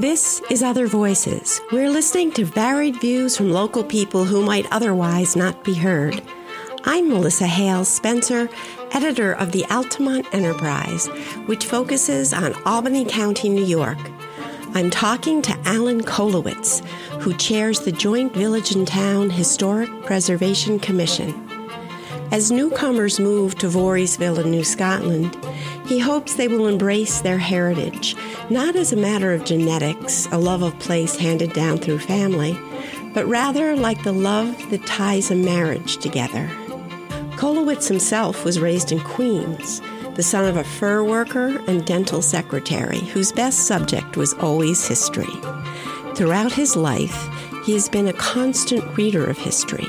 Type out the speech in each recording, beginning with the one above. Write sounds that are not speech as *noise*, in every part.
This is Other Voices. We're listening to varied views from local people who might otherwise not be heard. I'm Melissa Hale Spencer, editor of the Altamont Enterprise, which focuses on Albany County, New York. I'm talking to Alan Kowlowitz, who chairs the Joint Village and Town Historic Preservation Commission. As newcomers move to Voorheesville in New Scotland, he hopes they will embrace their heritage, not as a matter of genetics, a love of place handed down through family, but rather like the love that ties a marriage together. Kowlowitz himself was raised in Queens, the son of a fur worker and dental secretary whose best subject was always history. Throughout his life, he has been a constant reader of history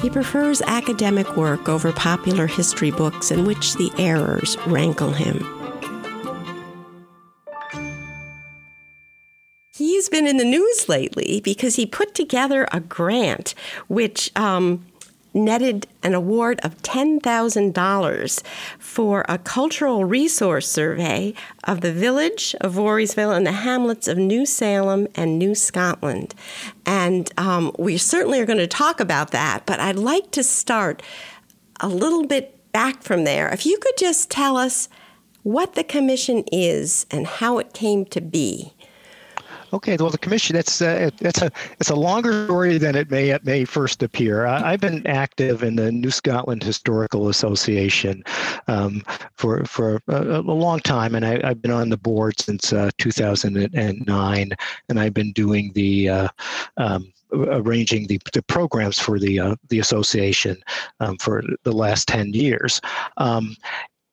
he prefers academic work over popular history books in which the errors rankle him. He's been in the news lately because he put together a grant which um, netted an award of $10,000 for a cultural resource survey of the village of Voorheesville and the hamlets of New Salem and New Scotland. And um, we certainly are going to talk about that, but I'd like to start a little bit back from there. If you could just tell us what the commission is and how it came to be. Okay, well, the commission it's uh, it's a it's a longer story than it may it may first appear. I, have been active in the New Scotland Historical Association um, for for a, a, long time, and I, have been on the board since uh, 2009, and I've been doing the uh, um, arranging the, the programs for the uh, the association um, for the last 10 years. Um,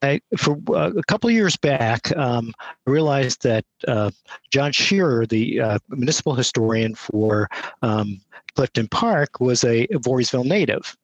I, for uh, a couple of years back, um, I realized that uh, John Shearer, the uh, municipal historian for um, Clifton Park, was a Voorheesville native,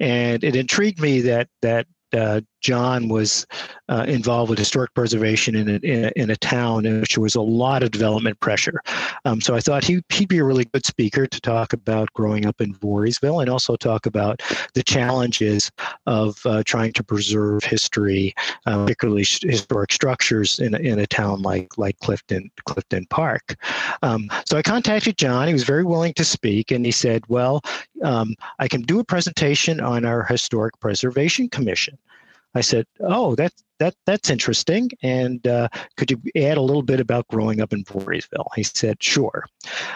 and it intrigued me that that uh, John was uh, involved with historic preservation in a, in a, in, a, town in which there was a lot of development pressure. Um, so I thought he, would be a really good speaker to talk about growing up in Voorheesville and also talk about the challenges of uh, trying to preserve history, uh, particularly historic structures in a, in a town like like Clifton Clifton Park. Um, so I contacted John. He was very willing to speak, and he said, "Well, um, I can do a presentation on our historic preservation commission." I said, "Oh, that's that that's interesting. And uh, could you add a little bit about growing up in Voorheesville?" He said, "Sure."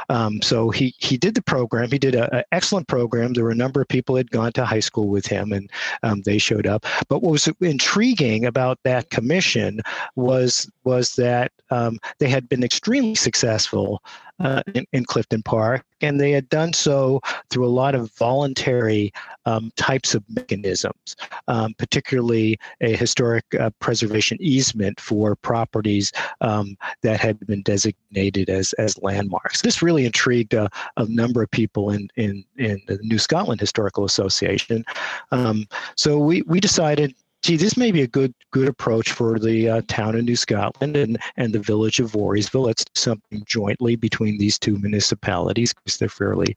Um, so he he did the program. He did an excellent program. There were a number of people had gone to high school with him, and um, they showed up. But what was intriguing about that commission was was that um, they had been extremely successful uh, in, in, Clifton Park, and they had done so through a lot of voluntary um, types of mechanisms, um, particularly a historic uh, preservation easement for properties um, that had been designated as, as landmarks. This really intrigued a, a number of people in, in, in the New Scotland Historical Association. Um, so we, we decided gee, this may be a good good approach for the uh, town of New Scotland and, and the village of Voorheesville. Let's do something jointly between these two municipalities because they're fairly,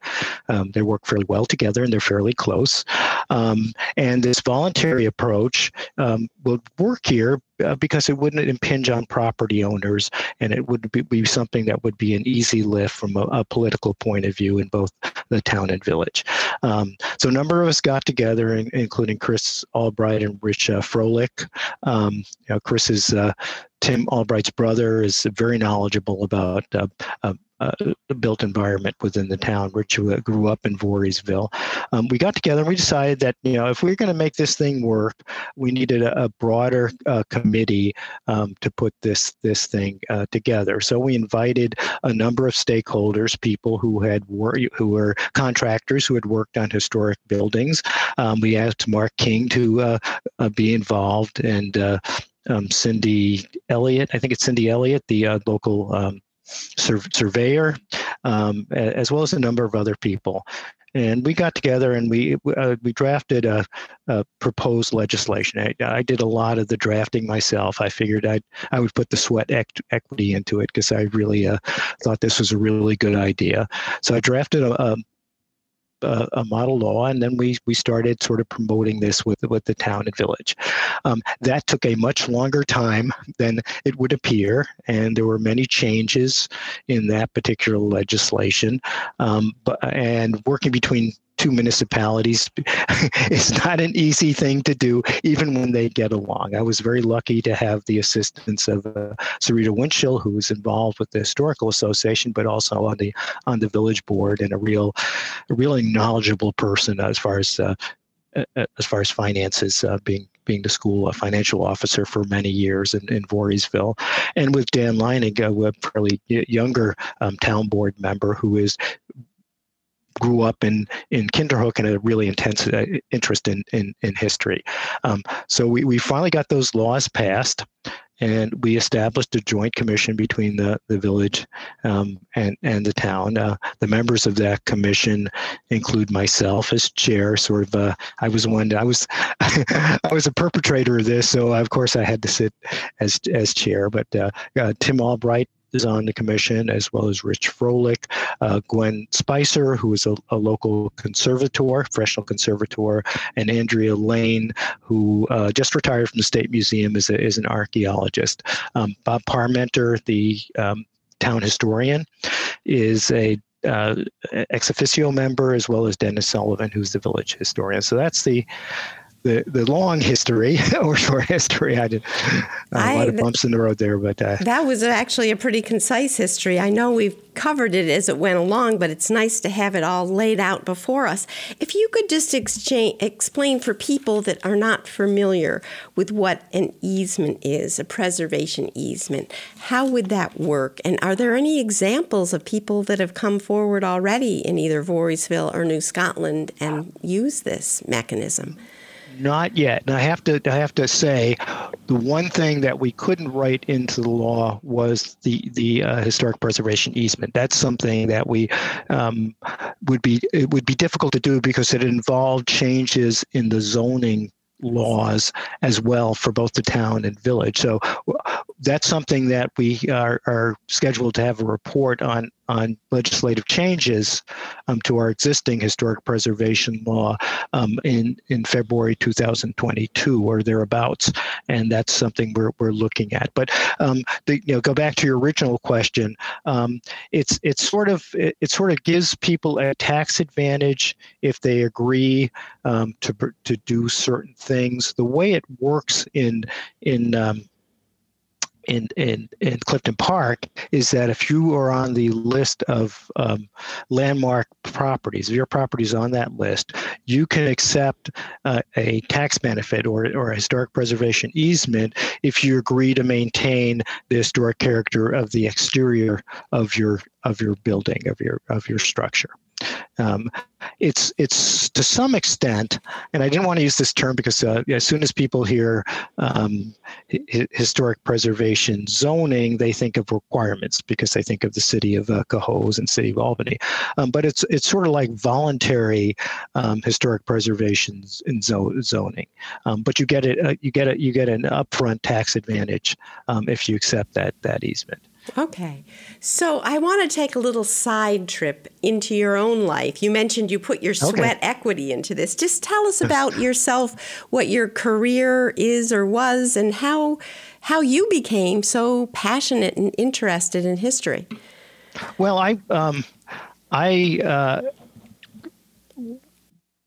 um, they work fairly well together and they're fairly close. Um, and this voluntary approach um, will work here uh, because it wouldn't impinge on property owners and it would be, be something that would be an easy lift from a, a, political point of view in both the town and village. Um, so a number of us got together, in, including Chris Albright and Rich uh, Froelich. Um, you know, Chris is uh, Tim Albright's brother, is very knowledgeable about uh, uh, uh, built environment within the town. Rich grew up in Voorheesville. Um, we got together and we decided that you know if we are going to make this thing work, we needed a, a broader uh, committee um, to put this this thing uh, together. So we invited a number of stakeholders, people who had wor- who were contractors who had worked on historic buildings. Um, we asked Mark King to uh, uh, be involved and. Uh, um, Cindy Elliott, I think it's Cindy Elliott, the local um, sur- surveyor, um, as well as a number of other people. And we got together and we uh, we drafted a, a proposed legislation. I, I, did a lot of the drafting myself. I figured I'd I would put the sweat ec- equity into it because I really uh, thought this was a really good idea. So I drafted a, a a, a, model law, and then we we started sort of promoting this with with the town and village. Um, that took a much longer time than it would appear, and there were many changes in that particular legislation. Um, but and working between two municipalities *laughs* is not an easy thing to do, even when they get along. I was very lucky to have the assistance of uh, Sarita Winchell, who was involved with the Historical Association, but also on the on the village board, and a real, really knowledgeable person as far as uh, as far as finances, uh, being being the school financial officer for many years in, in Voorheesville, and with Dan Leinung, a fairly younger um, town board member who is grew up in in Kinderhook and a really intense uh, interest in in, in history. Um, so we, we finally got those laws passed, and we established a joint commission between the the village um, and and the town. Uh, the members of that commission include myself as chair. Sort of, uh, I was one. I was *laughs* I was a perpetrator of this, so of course I had to sit as as chair. But uh, uh Tim Albright is on the commission, as well as Rich Froelich, uh, Gwen Spicer, who is a, a, local conservator, professional conservator, and Andrea Lane, who uh, just retired from the State Museum as, a, as an archaeologist. Um, Bob Parmenter, the um, town historian, is a uh, ex officio member, as well as Dennis Sullivan, who's the village historian. So that's the the, the long history *laughs* or short history. I did uh, a lot of bumps in the road there, but uh, that was actually a pretty concise history. I know we've covered it as it went along, but it's nice to have it all laid out before us. If you could just exchange, explain for people that are not familiar with what an easement is, a preservation easement, how would that work? And are there any examples of people that have come forward already in either Voorheesville or New Scotland and used this mechanism? Not yet. And I have to I have to say, the one thing that we couldn't write into the law was the the uh, historic preservation easement. That's something that we um, would be it would be difficult to do because it involved changes in the zoning laws as well for both the town and village. So that's something that we are, are scheduled to have a report on on legislative changes um, to our existing historic preservation law um, in in February 2022 or thereabouts, and that's something we're, we're looking at. But um, the, you know, go back to your original question. Um, it's it's sort of it, it, sort of gives people a tax advantage if they agree um, to to do certain things. The way it works in in um, in, in, in Clifton Park is that if you are on the list of um, landmark properties, if your property is on that list, you can accept uh, a tax benefit or, or a historic preservation easement if you agree to maintain the historic character of the exterior of your of your building of your of your structure. Um, it's it's to some extent, and I didn't want to use this term because uh, as soon as people hear um, historic preservation zoning, they think of requirements because they think of the city of uh, and city of Albany. Um, but it's it's sort of like voluntary um, historic preservation in zo- zoning. Um, but you get it uh, you get it you get an upfront tax advantage um, if you accept that that easement. Okay. So I want to take a little side trip into your own life. You mentioned you put your sweat okay. equity into this. Just tell us about yourself, what your career is or was, and how how you became so passionate and interested in history. Well, I um, I uh,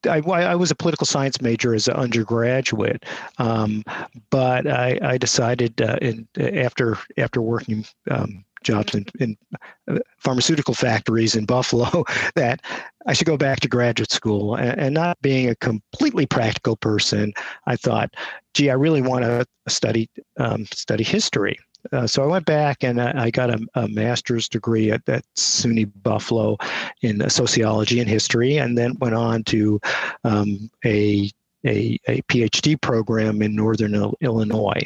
I, I, was a political science major as an undergraduate, um, but I, I decided uh, in, after after working um, jobs in, in, uh, pharmaceutical factories in *laughs* Buffalo that I should go back to graduate school. And, and, not being a completely practical person, I thought, gee, I really want to study um, study history. Uh, so I went back and I, I got a, a, master's degree at, at SUNY Buffalo in sociology and history, and then went on to um, a a, a, PhD program in Northern Illinois.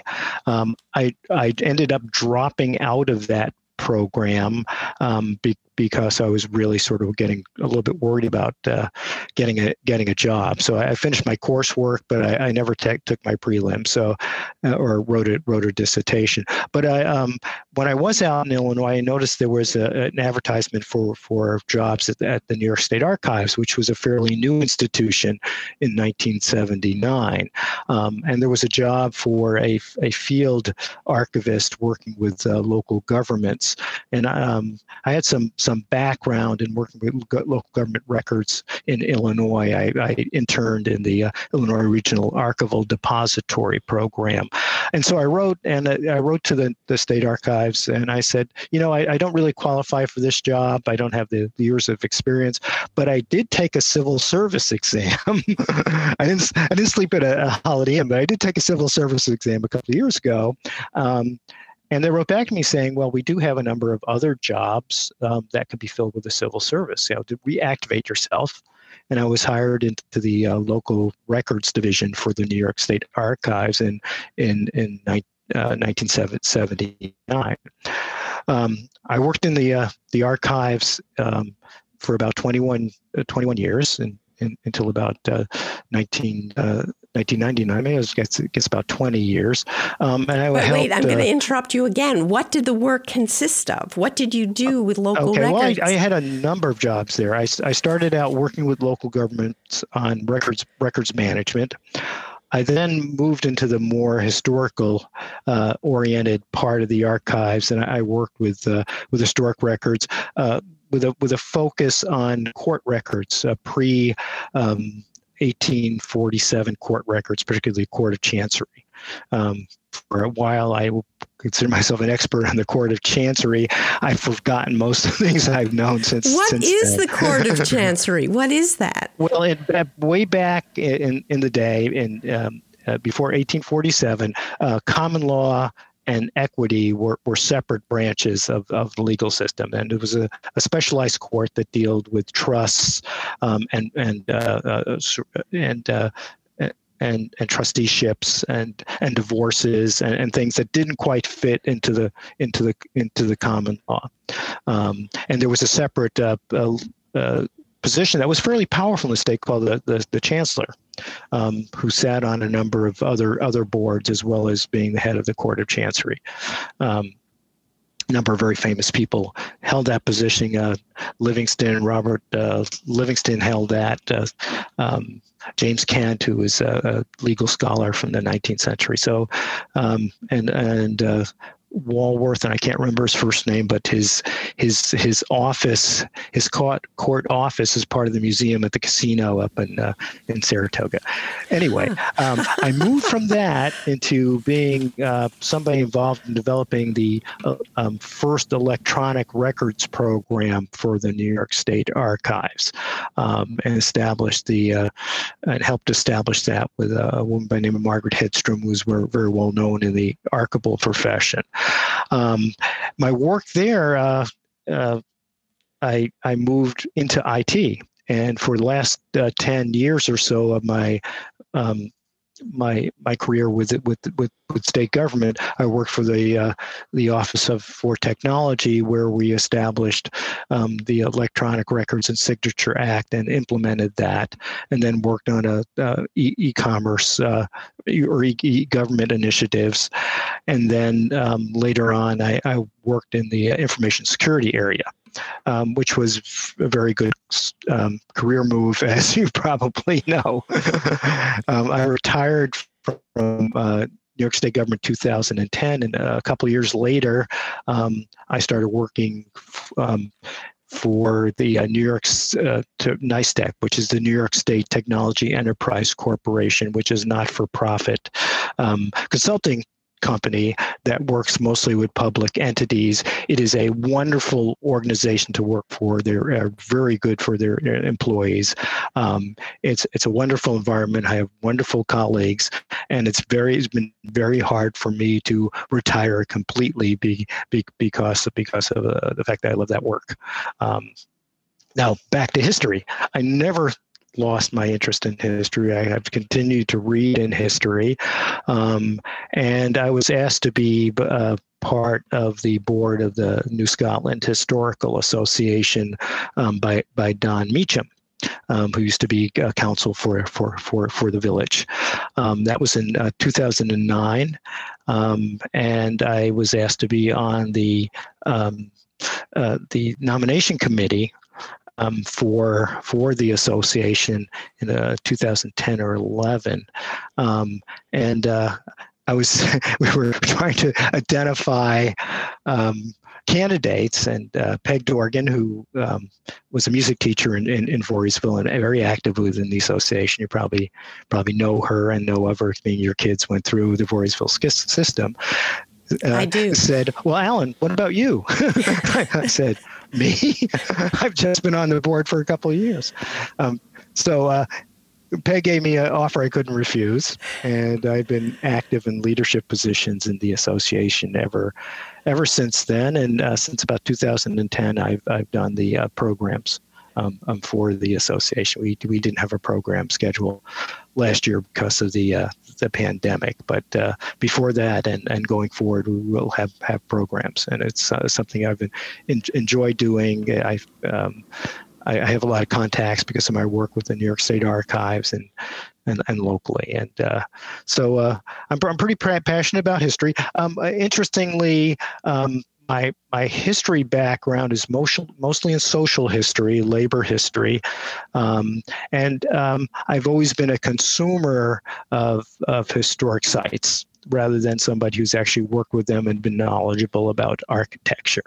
Um, I, I ended up dropping out of that program um, because I was really sort of getting a little bit worried about uh, getting a getting a job. So I finished my coursework, but I, I never te- took my prelim, so uh, or wrote it wrote a dissertation. But I um, when I was out in Illinois, I noticed there was a, an advertisement for, for jobs at the, at the New York State Archives, which was a fairly new institution in 1979. Um, and there was a job for a, a field archivist working with uh, local governments. And um, I had some, some background in working with local government records in Illinois. I, I interned in the uh, Illinois Regional Archival Depository Program. And so I wrote, and uh, I wrote to the, the state archives, and I said, you know, I, I don't really qualify for this job. I don't have the, the years of experience, but I did take a civil service exam. *laughs* I didn't I didn't sleep at a, a Holiday Inn, but I did take a civil service exam a couple of years ago. Um, and they wrote back to me saying, well, we do have a number of other jobs um, that could be filled with the civil service. You know, to reactivate yourself and I was hired into the uh, local records division for the New York State Archives in in in uh, 1979. Um, I worked in the uh, the archives um, for about 21, uh, 21 years and, and, until about uh, 19, 1999. I guess it gets about 20 years. Um, and I wait, helped, wait, I'm going to interrupt you again. What did the work consist of? What did you do with local okay, records? Well, I, I, had a number of jobs there. I, I started out working with local governments on records records management. I then moved into the more historical uh, oriented part of the archives, and I worked with uh, with historic records uh, with a with a focus on court records uh, pre. Um, 1847 court records, particularly Court of Chancery. Um, for a while, I consider myself an expert on the Court of Chancery. I've forgotten most of the things I've known since. What since is the Court of Chancery? What is that? Well, it, uh, way back in in the day, in um, uh, before 1847, uh, common law and equity were, were separate branches of, of the legal system. And it was a, a specialized court that dealt with trusts um, and, and, uh, uh, and, uh, and, and trusteeships and, and divorces and, and things that didn't quite fit into the, into the, into the common law. Um, and there was a separate uh, uh, position that was fairly powerful in the state called the, the, the chancellor, um, who sat on a number of other other boards as well as being the head of the Court of Chancery. Um, number of very famous people held that position. Uh, Livingston, Robert uh, Livingston held that. Uh, um, James Kent, who was a, a, legal scholar from the 19th century. So, um, and and uh, Walworth, and I can't remember his first name, but his his his office, his court court office, is part of the museum at the casino up in uh, in Saratoga. Anyway, um, I moved from that into being uh, somebody involved in developing the uh, um, first electronic records program for the New York State Archives, um, and established the uh, and helped establish that with a woman by the name of Margaret Hedstrom, who was very well known in the archival profession. Um, my work there, uh, uh, I, I moved into IT. And for the last uh, 10 years or so of my um, my my career with with with with state government, I worked for the uh, the Office of for Technology, where we established um, the Electronic Records and Signature Act and implemented that, and then worked on a uh, e- commerce uh, or e- government initiatives, and then um, later on, I, I worked in the information security area um, which was a very good um, career move, *laughs* as you probably know. um, I retired from uh, New York State government 2010, and a couple years later, um, I started working. Um, for the uh, New York uh, to NYSTEC, which is the New York State Technology Enterprise Corporation, which is not for profit um, consulting company that works mostly with public entities. It is a wonderful organization to work for. They're uh, very good for their employees. Um, it's it's a wonderful environment. I have wonderful colleagues, and it's very it's been very hard for me to retire completely be, be because because of uh, the fact that I love that work. Um, now back to history. I never lost my interest in history. I have continued to read in history. Um, and I was asked to be uh, part of the board of the New Scotland Historical Association um, by, by Don Meacham. um, who used to be uh, counsel for for for for the village. Um, that was in uh, 2009, um, and I was asked to be on the um, uh, the nomination committee um, for for the association in uh, 2010 or 11, um, and uh, I was *laughs* we were trying to identify um, candidates, and uh, Peg Dorgan, who um, was a music teacher in, in, in Voorheesville and very active within the association, you probably probably know her and know of her, being your kids went through the Voorheesville system. Uh, I do. Said, well, Alan, what about you? *laughs* *laughs* I said, *laughs* me? I've just been on the board for a couple of years. Um, so uh, Peg gave me an offer I couldn't refuse, and I've been active in leadership positions in the association ever, ever since then. And uh, since about 2010, I've I've done the uh, programs um, um, for the association. We we didn't have a program schedule last year because of the uh, the pandemic, but uh, before that and, and going forward, we will have have programs, and it's uh, something I've been in, doing. I um, I, I, have a lot of contacts because of my work with the New York State Archives and and, and locally. And uh, so uh, I'm, I'm pretty passionate about history. Um, interestingly, um, my my history background is mostly mostly in social history, labor history, um, and um, I've always been a consumer of of historic sites rather than somebody who's actually worked with them and been knowledgeable about architecture.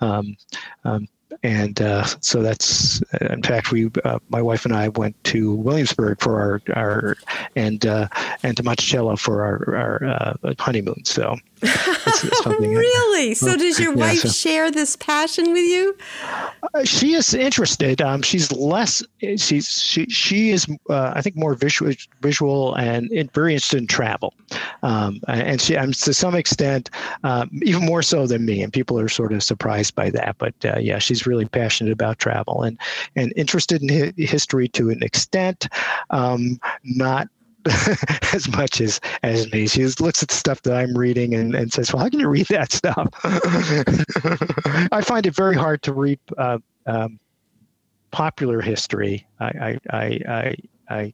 Um, um and uh, so that's in fact we uh, my wife and I went to Williamsburg for our our and uh, and to Monticello for our our uh, honeymoon. So it's, it's *laughs* really, so does your yeah, wife so. share this passion with you? Uh, she is interested. Um, she's less. She's she she is uh, I think more visual visual and very interested in travel, um, and she um, to some extent um, even more so than me. And people are sort of surprised by that. But yeah, she's really passionate about travel and and interested in hi- history to an extent, um, not *laughs* as much as as me. She just looks at the stuff that I'm reading and, and says, "Well, how can you read that stuff?" *laughs* I find it very hard to read uh, um, popular history. I I I I,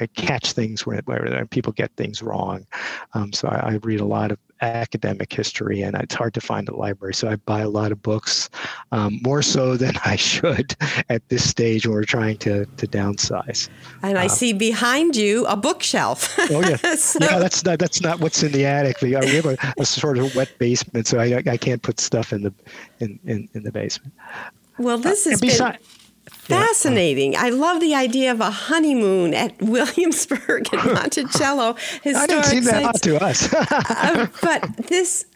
I catch things where, where people get things wrong. Um, so I, I, read a lot of academic history, and it's hard to find a library. So I buy a lot of books, um, more so *laughs* than I should at this stage when we're trying to to downsize. And I uh, see behind you a bookshelf. oh yeah, *laughs* so. yeah. That's not that's not what's in the attic. We, have a, a, sort of wet basement, so I I can't put stuff in the in in, in the basement. Well, this uh, been Fascinating. Yeah. I love the idea of a honeymoon at *laughs* Williamsburg and Monticello. *laughs* Historic I didn't seem that hot to us. *laughs* uh, but this,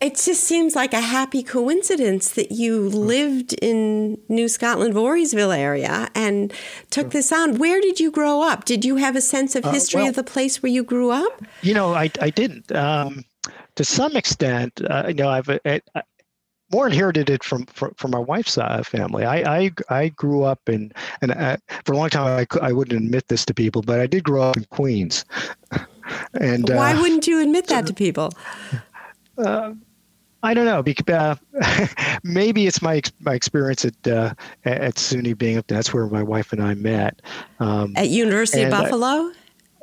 it just seems like a happy coincidence that you lived in New Scotland, Voorheesville area and took this on. Where did you grow up? Did you have a sense of uh, history uh, well, of the place where you grew up? You know, I, I didn't. Um, to some extent, uh, you know, I've I, more inherited it from from, from my wife's uh, family. I, I I grew up in and uh, for a long time I, I wouldn't admit this to people, but I did grow up in Queens. *laughs* and why uh, wouldn't you admit that to *laughs* people? Uh, I don't know. Because, uh, *laughs* maybe it's my my experience at uh, at SUNY Binghamton. That's where my wife and I met. Um, at University of Buffalo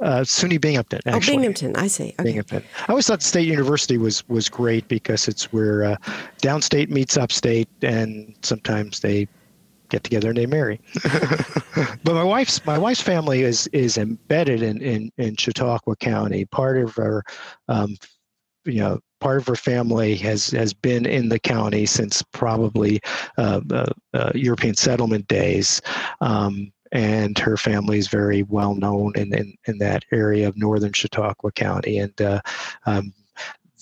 uh, SUNY Binghamton. Oh, actually. Oh, Binghamton. I see. Okay. Binghamton. I always thought State University was was great because it's where uh, downstate meets upstate, and sometimes they get together and they marry. *laughs* but my wife's my wife's family is is embedded in in, in Chautauqua County. Part of her, um, you know, part of her family has has been in the county since probably uh, uh, uh European settlement days. Um, and her family is very well known in, in, in that area of northern Chautauqua County. And uh, um,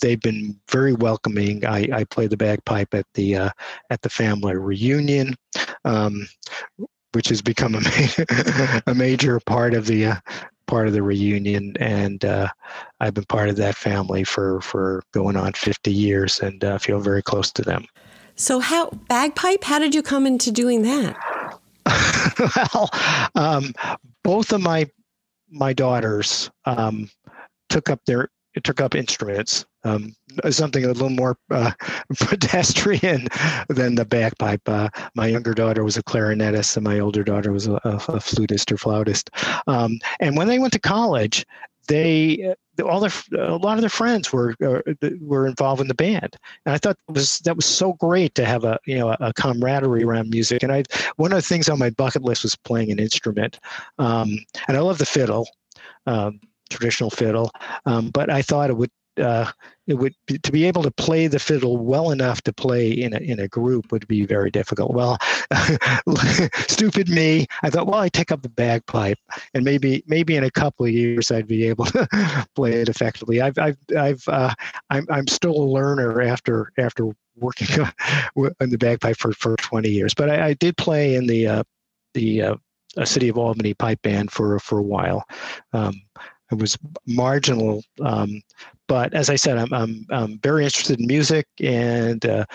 they've been very welcoming. I, I play the bagpipe at the uh, at the family reunion, um, which has become a, *laughs* a major part of the uh, part of the reunion, and uh, I've been part of that family for for going on 50 years, and uh, feel very close to them. So, how bagpipe? How did you come into doing that? *laughs* well, um, both of my my daughters um, took up their took up instruments, um, something a little more uh, *laughs* pedestrian than the bagpipe. Uh, my younger daughter was a clarinetist, and my older daughter was a, a, flutist or flautist. Um, and when they went to college, they all their a lot of their friends were uh, were involved in the band, and I thought was that was so great to have a you know a camaraderie around music. And I one of the things on my bucket list was playing an instrument, um, and I love the fiddle. Um, traditional fiddle, um, but I thought it would uh, it would be, to be able to play the fiddle well enough to play in a in a group would be very difficult. Well, *laughs* stupid me. I thought, well, I take up the bagpipe, and maybe maybe in a couple of years I'd be able to *laughs* play it effectively. I've I've I've uh, I'm I'm still a learner after after working *laughs* on the bagpipe for, for 20 years, but I, I did play in the uh, the uh, City of Albany pipe band for for a while. Um, it was marginal. Um, but as I said, I'm, I'm, I'm very interested in music and uh,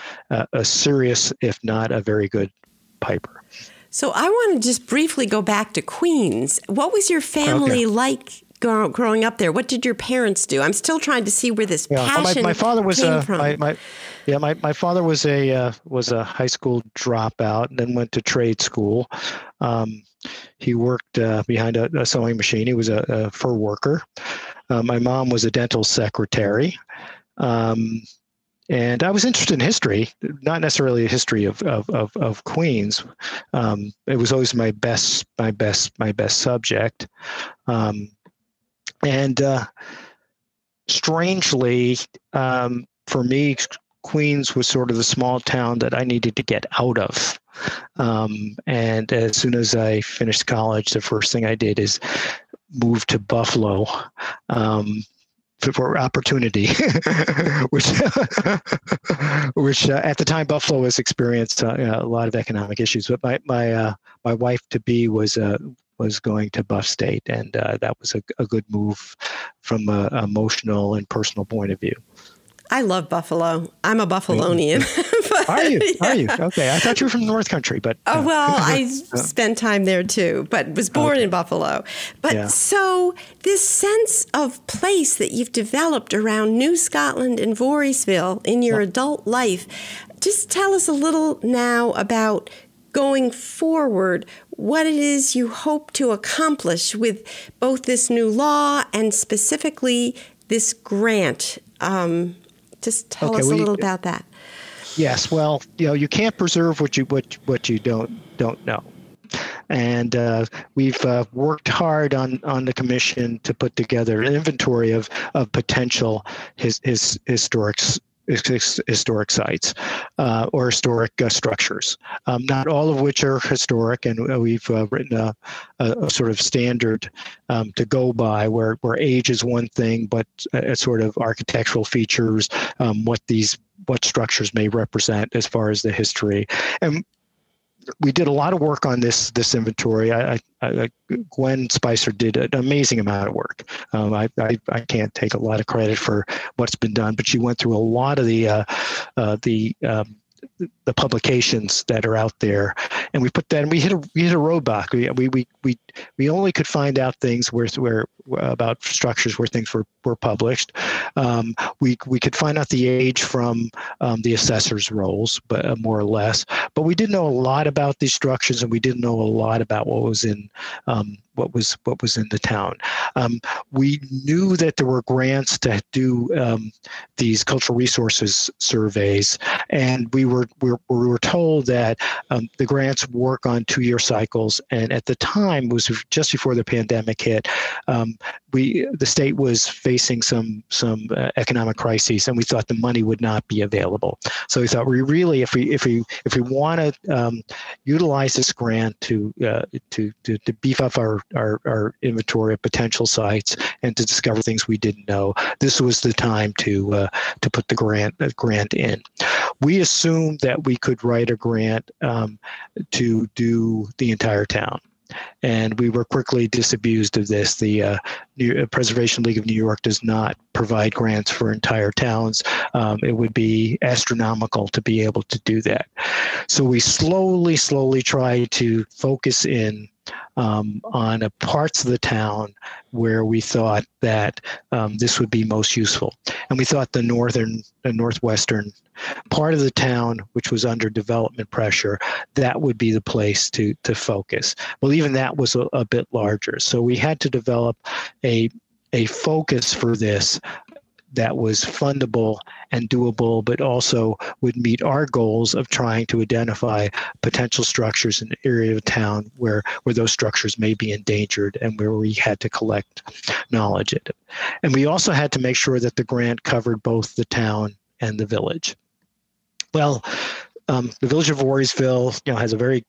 a serious, if not a very good piper. So I want to just briefly go back to Queens. What was your family okay. like growing up there? What did your parents do? I'm still trying to see where this yeah. passion my, my father was came a, from. My, my, yeah, my, my father was a uh, was a high school dropout and then went to trade school. Um, he worked uh, behind a, a, sewing machine. He was a, a fur worker. Uh, my mom was a dental secretary. Um, and I was interested in history, not necessarily a history of of, of, of Queens. Um, it was always my best my best my best subject, um, and uh, strangely, um, for me, Queens was sort of the small town that I needed to get out of. Um, and as soon as I finished college, the first thing I did is move to Buffalo um, for opportunity, *laughs* which, *laughs* which uh, at the time Buffalo was experienced uh, a lot of economic issues. But my my uh, my wife to be was uh, was going to Buff State, and uh, that was a, a good move from an emotional and personal point of view. I love Buffalo. I'm a Buffalonian. *laughs* Are you? *laughs* Yeah. Are you? Okay. I thought you were from the North Country, but. Oh, well, *laughs* I spent time there too, but was born okay. in Buffalo. But yeah. so this sense of place that you've developed around New Scotland and Voorheesville in your yeah. adult life, just tell us a little now about going forward what it is you hope to accomplish with both this new law and specifically this grant. Um, just tell okay, us a little about that. Yes, well, you know, you can't preserve what you what what you don't don't know, and uh, we've uh, worked hard on on the commission to put together an inventory of of potential his his historic historic sites uh, or historic uh, structures, um, not all of which are historic, and uh, we've uh, written a, a, a, sort of standard um, to go by where, where age is one thing, but uh, sort of architectural features, um, what these what structures may represent as far as the history. And we did a lot of work on this this inventory. I, I, Gwen Spicer did an amazing amount of work. Um, I, I, I can't take a lot of credit for what's been done, but she went through a lot of the uh, uh, the um, the publications that are out there, and we put that. And we hit a we hit a roadblock. We we we we, only could find out things where where about structures where things were were published. Um, we we could find out the age from um, the assessor's rolls, but uh, more or less. But we didn't know a lot about these structures, and we didn't know a lot about what was in um, what was what was in the town. Um, we knew that there were grants to do um, these cultural resources surveys, and we were we were, we were told that um, the grants work on two-year cycles. And at the time, was just before the pandemic hit. Um, we the state was facing some some uh, economic crises, and we thought the money would not be available. So we thought we really, if we if we if we want to um, utilize this grant to, uh, to to to beef up our our, our inventory of potential sites and to discover things we didn't know. This was the time to uh, to put the grant uh, grant in. We assumed that we could write a grant um, to do the entire town and we were quickly disabused of this. The uh, New, uh, Preservation League of New York does not provide grants for entire towns. Um, it would be astronomical to be able to do that. So we slowly, slowly try to focus in um, on parts of the town where we thought that um, this would be most useful. And we thought the northern, the northwestern part of the town, which was under development pressure, that would be the place to to focus. Well, even that was a, a bit larger, so we had to develop a a focus for this that was fundable and doable, but also would meet our goals of trying to identify potential structures in the area of town where, where those structures may be endangered and where we had to collect knowledge. And we also had to make sure that the grant covered both the town and the village. Well, um, the village of Voorheesville, you know, has a very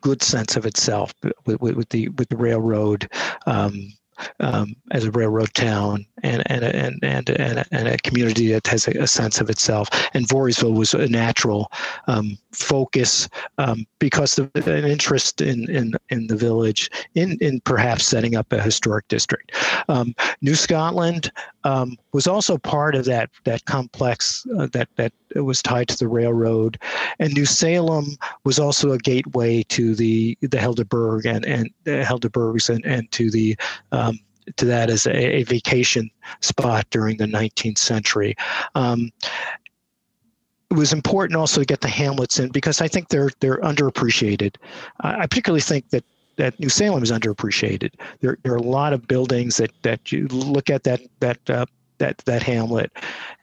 good sense of itself with, with, with the with the railroad um, um, as a railroad town and and and and and, and a community that has a, a, sense of itself. And Voorheesville was a natural um, focus um, because of an interest in in in the village in in perhaps setting up a historic district. Um, New Scotland um, was also part of that that complex uh, that that was tied to the railroad, and New Salem was also a gateway to the the Helderberg and and uh, Helderbergs and and to the um, to that as a, a, vacation spot during the 19th century. Um, it was important also to get the hamlets in because I think they're they're underappreciated. I particularly think that that New Salem is underappreciated. There, there are a lot of buildings that that you look at that that uh, that that hamlet,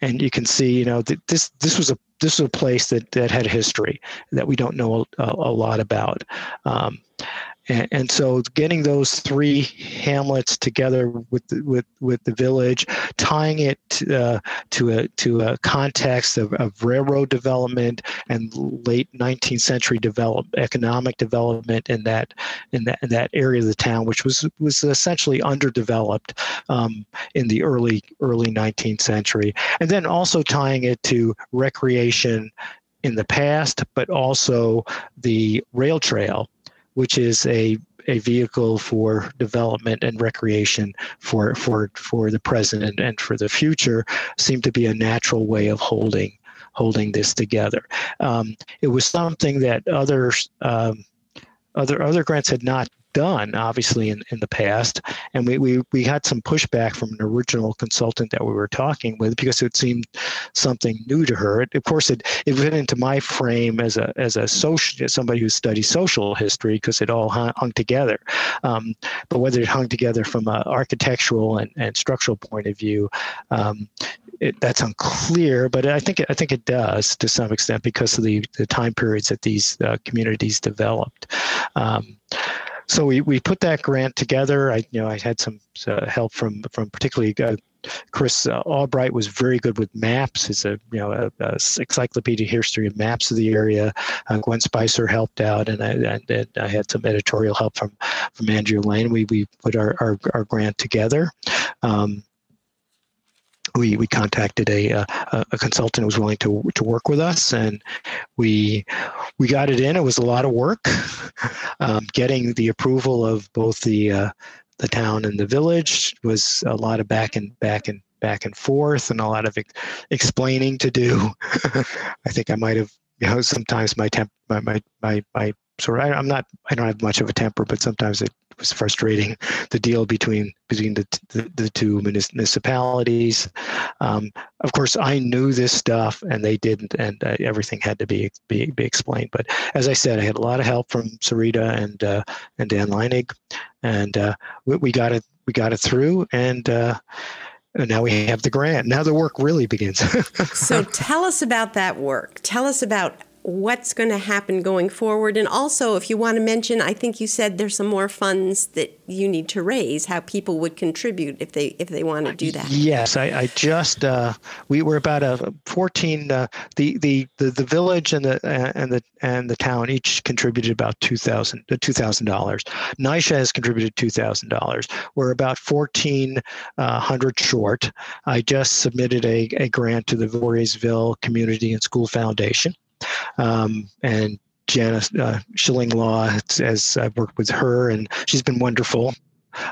and you can see, you know, that this this was a this was a place that that had history that we don't know a, a lot about. Um, and, and, so getting those three hamlets together with the, with with the village, tying it uh, to a to a context of, of railroad development and late 19th century develop economic development in that in that in that area of the town, which was was essentially underdeveloped um, in the early early 19th century, and then also tying it to recreation in the past, but also the rail trail which is a a vehicle for development and recreation for for for the present and, and for the future seemed to be a natural way of holding holding this together. Um, it was something that others um, other other grants had not done, obviously, in, in the past. And we, we, we had some pushback from an original consultant that we were talking with because it seemed something new to her. It, of course, it, it went into my frame as a, as a social, somebody who studies social history because it all hung, hung together. Um, but whether it hung together from an architectural and, and structural point of view, um, it, that's unclear, but I think I think it does to some extent because of the, the time periods that these uh, communities developed. Um, so we, we put that grant together. I you know I had some uh, help from from particularly uh, Chris uh, Albright was very good with maps. He's a you know a, a encyclopedia history of maps of the area. Uh, Gwen Spicer helped out, and I and, and, I had some editorial help from from Andrea Lane. We we put our our, our grant together. Um, we, we contacted a, a, a consultant who was willing to, to work with us and we we got it in. It was a lot of work *laughs* um, getting the approval of both the uh, the town and the village was a lot of back and back and back and forth and a lot of ex- explaining to do. *laughs* I think i might have you know sometimes my temp my my my, my sort of I, i'm not i don't have much of a temper but sometimes it was frustrating the deal between between the the, the two municipalities. Um, of course, I knew this stuff and they didn't, and uh, everything had to be, be be explained. But as I said, I had a lot of help from Sarita and uh, and Dan Leinung, and uh, we, we, got it we got it through and. Uh, and now we have the grant. Now the work really begins. *laughs* so tell us about that work. Tell us about what's going to happen going forward. And also, if you want to mention, I think you said there's some more funds that you need to raise. How people would contribute if they if they want to do that. Yes, I, I just uh, we were about a 14. Uh, the, the the the village and the uh, and the and the town each contributed about two thousand uh, two thousand dollars. NYCHA has contributed two thousand dollars. We're about fourteen uh, short. I just submitted a, a grant to the Voorheesville Community and School Foundation um, and Janice uh, Schilling Law, as I've worked with her, and she's been wonderful.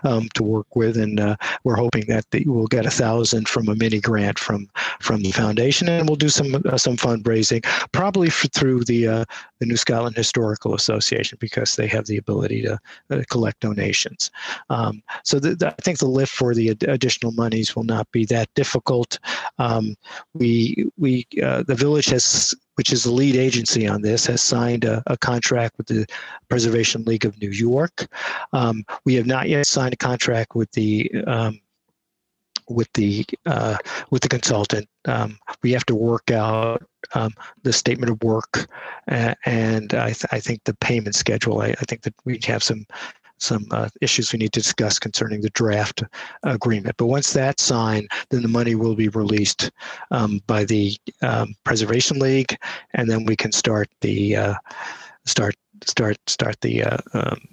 um, to work with, and uh, we're hoping that we'll get a thousand from a mini grant from from the foundation, and we'll do some uh, some fundraising, probably for, through the uh, the New Scotland Historical Association because they have the ability to uh, collect donations. Um, so the, the, I think the lift for the ad- additional monies will not be that difficult. Um, we we uh, the village has which is the lead agency on this, has signed a, a contract with the Preservation League of New York. Um, we have not yet signed a contract with the um, with the uh, with the consultant. Um, we have to work out um, the statement of work, uh, and I, th- I, think the payment schedule. I, I, think that we have some some uh, issues we need to discuss concerning the draft agreement. But once that's signed, then the money will be released um, by the um, Preservation League, and then we can start the uh, start start start the uh, um,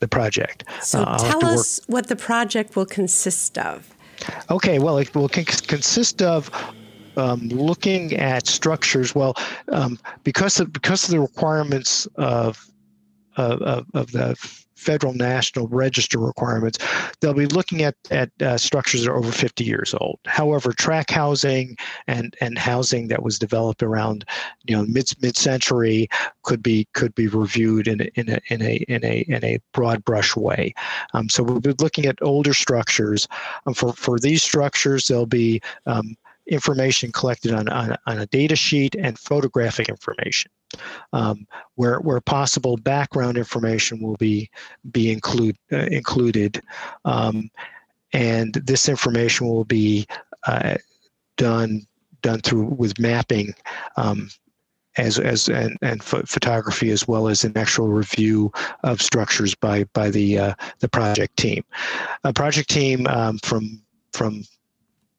the project. So uh, tell us work- what the project will consist of. Okay, well, it will consist of um, looking at structures. Well, um, because of because of the requirements of of, of the federal national register requirements, they'll be looking at, at uh, structures that are over 50 years old. However, track housing and, and housing that was developed around you know mid mid century could be could be reviewed in a, in a in a in a in a broad brush way. Um, so we'll be looking at older structures. Um, for for these structures, there'll be um, information collected on, on, on, a data sheet and photographic information. Um, where, where possible, background information will be, be include, uh, included. Um, and this information will be uh, done, done through with mapping um, as as and, and photography as well as an actual review of structures by by the uh, the project team. A project team um, from from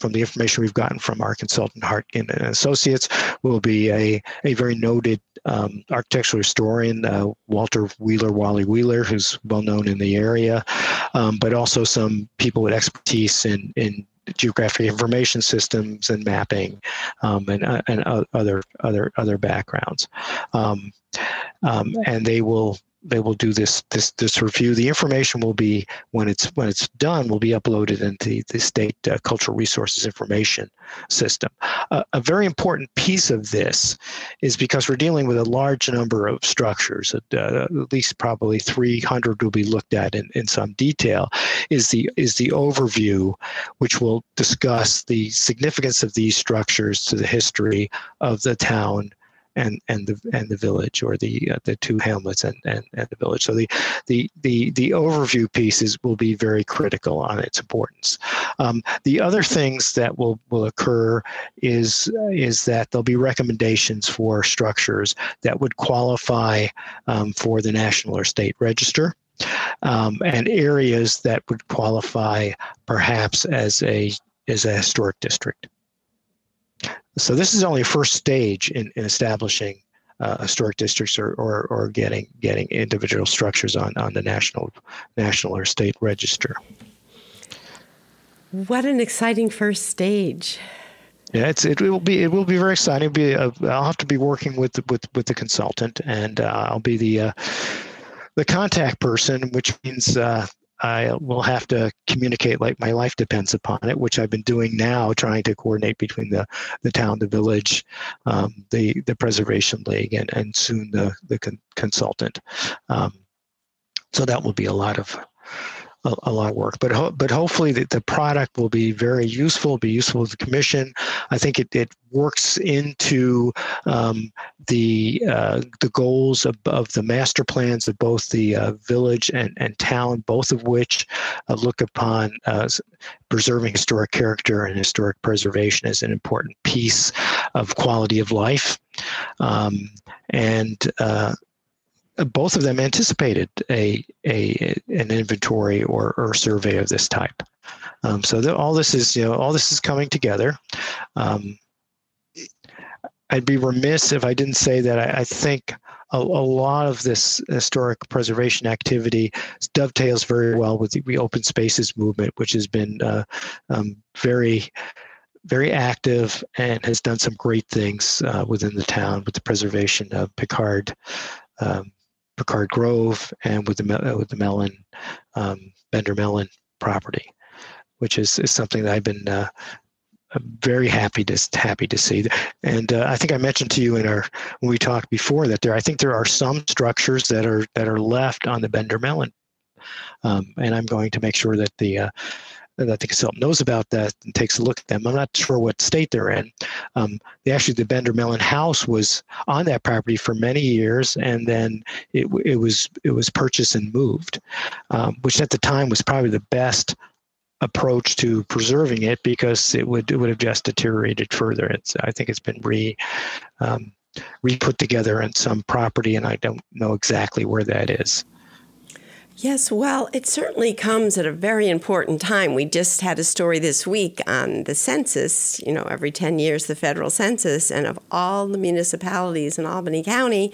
from the information we've gotten from our consultant Hartgen and Associates, will be a, a very noted um, architectural historian, uh, Walter Wheeler, Wally Wheeler, who's well known in the area, um, but also some people with expertise in, in geographic information systems and mapping um, and, uh, and other other other backgrounds. Um, um, and they will they will do this this this review. The information will be when it's when it's done will be uploaded into the, state uh, cultural resources information system. Uh, a very important piece of this is because we're dealing with a large number of structures. Uh, at least probably 300 will be looked at in, in some detail. Is the is the overview, which will discuss the significance of these structures to the history of the town and and the and the village or the uh, the two hamlets and, and and the village. So the the the the overview pieces will be very critical on its importance. Um, the other things that will will occur is is that there'll be recommendations for structures that would qualify um, for the national or state register. Um, and areas that would qualify perhaps as a as a historic district. So this is only a first stage in, in establishing uh, historic districts or, or, or getting getting individual structures on, on the national national or state register. What an exciting first stage! Yeah, it's it will be it will be very exciting. Be a, I'll have to be working with the, with with the consultant, and uh, I'll be the uh, the contact person, which means uh, I will have to communicate like my life depends upon it, which I've been doing now, trying to coordinate between the, the town, the village, um, the the preservation league, and, and soon the the con- consultant. Um, so that will be a lot of a, a lot of work. But ho- but hopefully the, the product will be very useful, be useful to the commission. I think it, it works into um, the uh, the goals of, of the master plans of both the uh, village and, and town, both of which uh, look upon uh, preserving historic character and historic preservation as an important piece of quality of life. Um, and uh, both of them anticipated a, a an inventory or, or survey of this type. Um, so the, all this is you know all this is coming together. Um, I'd be remiss if I didn't say that I, I think a, a, lot of this historic preservation activity dovetails very well with the open spaces movement, which has been uh, um, very very active and has done some great things uh, within the town with the preservation of Picard um, Picard Grove and with the with the Melon um, Bender Melon property, which is, is something that I've been uh, very happy to happy to see. And uh, I think I mentioned to you in our when we talked before that there I think there are some structures that are that are left on the Bender Melon, um, and I'm going to make sure that the uh, that the consultant knows about that and takes a look at them. I'm not sure what state they're in. Um, actually, the Bender Melon house was on that property for many years, and then it, it was it was purchased and moved, um, which at the time was probably the best approach to preserving it because it would it would have just deteriorated further. It's I think it's been re um, re put together in some property, and I don't know exactly where that is. Yes, well, it certainly comes at a very important time. We just had a story this week on the census, you know, every 10 years, the federal census, and of all the municipalities in Albany County,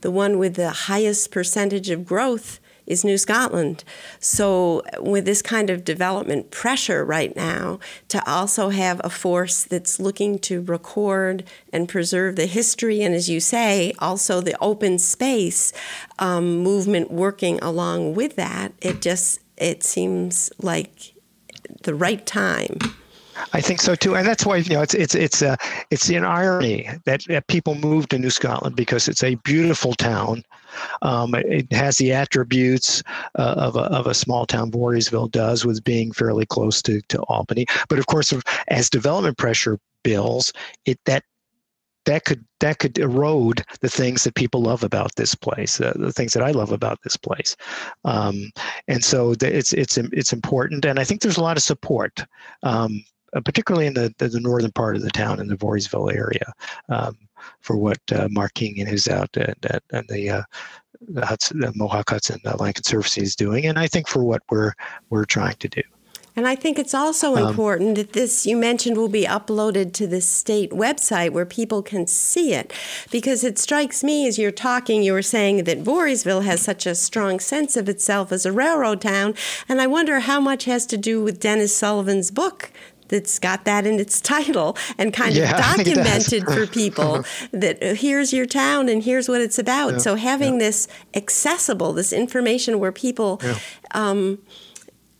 the one with the highest percentage of growth is New Scotland. So, with this kind of development pressure right now, to also have a force that's looking to record and preserve the history, and as you say, also the open space um, movement working along with that, it just it seems like the right time. I think so too, and that's why you know it's it's it's a uh, it's an irony that, that people move to New Scotland because it's a beautiful town. Um, it has the attributes uh, of, a, of a small town, Voorheesville does, with being fairly close to, to Albany. But of course, as development pressure builds, it that that could that could erode the things that people love about this place, uh, the things that I love about this place, um, and so the, it's it's it's important, and I think there's a lot of support. Um, uh, particularly in the, the, the, northern part of the town in the Voorheesville area, um, for what uh, Mark King and his out and, and the, uh, the, Hudson, the Mohawk Hudson uh, Land Conservancy is doing, and I think for what we're we're trying to do. And I think it's also um, important that this you mentioned will be uploaded to the state website where people can see it. Because it strikes me as you're talking, you were saying that Voorheesville has such a strong sense of itself as a railroad town. And I wonder how much has to do with Dennis Sullivan's book that's got that in its *laughs* title and kind yeah, *laughs* of documented for people *laughs* that uh, here's your town and here's what it's about. Yeah, so having yeah. this accessible, this information where people, um,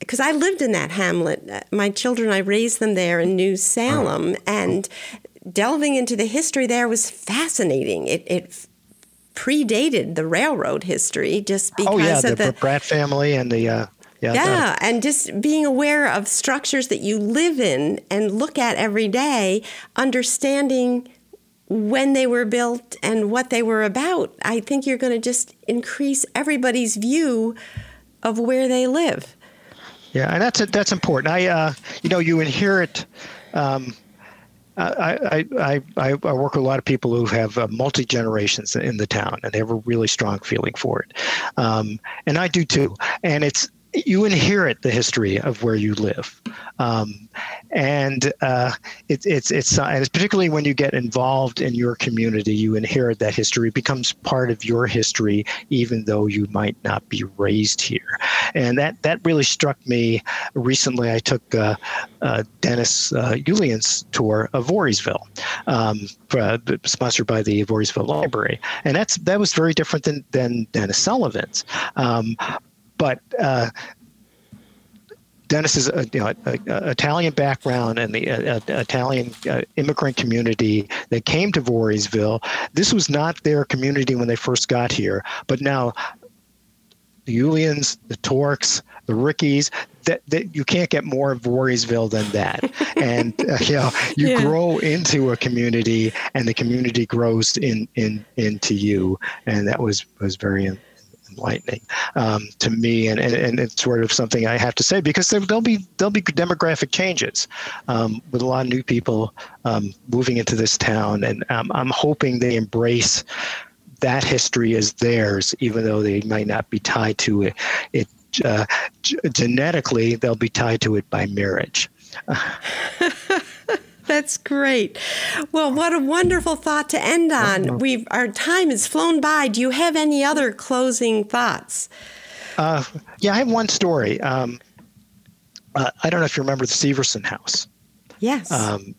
because I lived in that hamlet. Uh, my children, I raised them there in New Salem, and delving into the history there was fascinating. It, it predated the railroad history just because oh, yeah, of the, the Pratt family and the uh, yeah, yeah and just being aware of structures that you live in and look at every day, understanding when they were built and what they were about. I think you're going to just increase everybody's view of where they live. Yeah, and that's that's important. I, uh, you know, you inherit. Um, I, I, I, I work with a lot of people who have uh, multi generations in the town, and they have a really strong feeling for it, um, and I do too. And it's you inherit the history of where you live, um, and uh, it, it's it's uh, and it's particularly when you get involved in your community, you inherit that history. It becomes part of your history, even though you might not be raised here, and that that really struck me recently. I took uh, uh Dennis uh, Julian's tour of Voorheesville, um, sponsored by the Voorheesville Library, and that's that was very different than than Dennis Sullivan's. Um, but uh, Dennis is a, you know, Italian background and the uh, Italian uh, immigrant community that came to Voorheesville. This was not their community when they first got here, but now the Julians, the Torques, the Rickies, that, that you can't get more Voorheesville than that. *laughs* and uh, you know, you yeah. grow into a community, and the community grows in in into you, and that was was very enlightening um, to me, and, and, and it's sort of something I have to say because there, will be there'll be demographic changes um, with a lot of new people um, moving into this town, and um, I'm hoping they embrace that history as theirs, even though they might not be tied to it. It uh, g- genetically they'll be tied to it by marriage. *laughs* *laughs* That's great. Well, what a wonderful thought to end on. We our time has flown by. Do you have any other closing thoughts? Uh, yeah, I have one story. Um, uh, I don't know if you remember the Severson House. Yes. Um,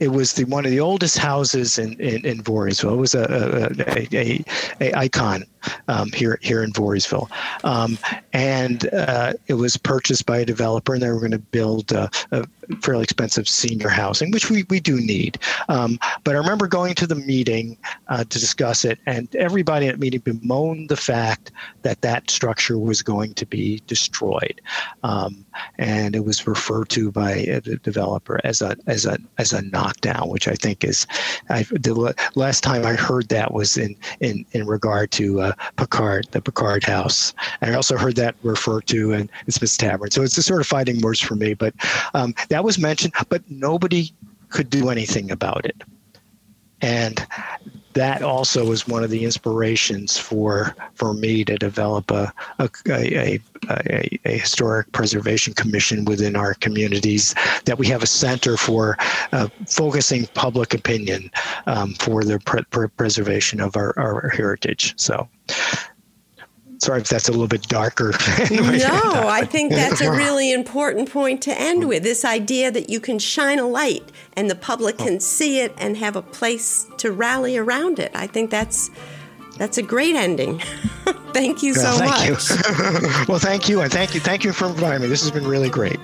it was the one of the oldest houses in in, in Voorheesville. It was a a, a, a, a icon um, here here in Voorheesville, um, and uh, it was purchased by a developer, and they were going to build a, a, fairly expensive senior housing, which we, we do need. Um, but I remember going to the meeting uh, to discuss it, and everybody at the meeting bemoaned the fact that that structure was going to be destroyed, um, and it was referred to by the developer as a as a as a knockdown, which I think is I, the last time I heard that was in in in regard to uh, Picard, the Picard House, and I also heard that referred to in, in Smith's Tavern. So it's a sort of fighting words for me, but um, that was mentioned, but nobody could do anything about it, and that also was one of the inspirations for for me to develop a a, a, a, a historic preservation commission within our communities. That we have a center for uh, focusing public opinion um, for the pre- pre- preservation of our, our heritage. So sorry if that's a little bit darker. *laughs* no, I think that's a really important point to end with this idea that you can shine a light and the public can see it and have a place to rally around it. I think that's that's a great ending. *laughs* thank you so thank much. You. *laughs* well, thank you, and thank you, thank you for inviting me. This has been really great.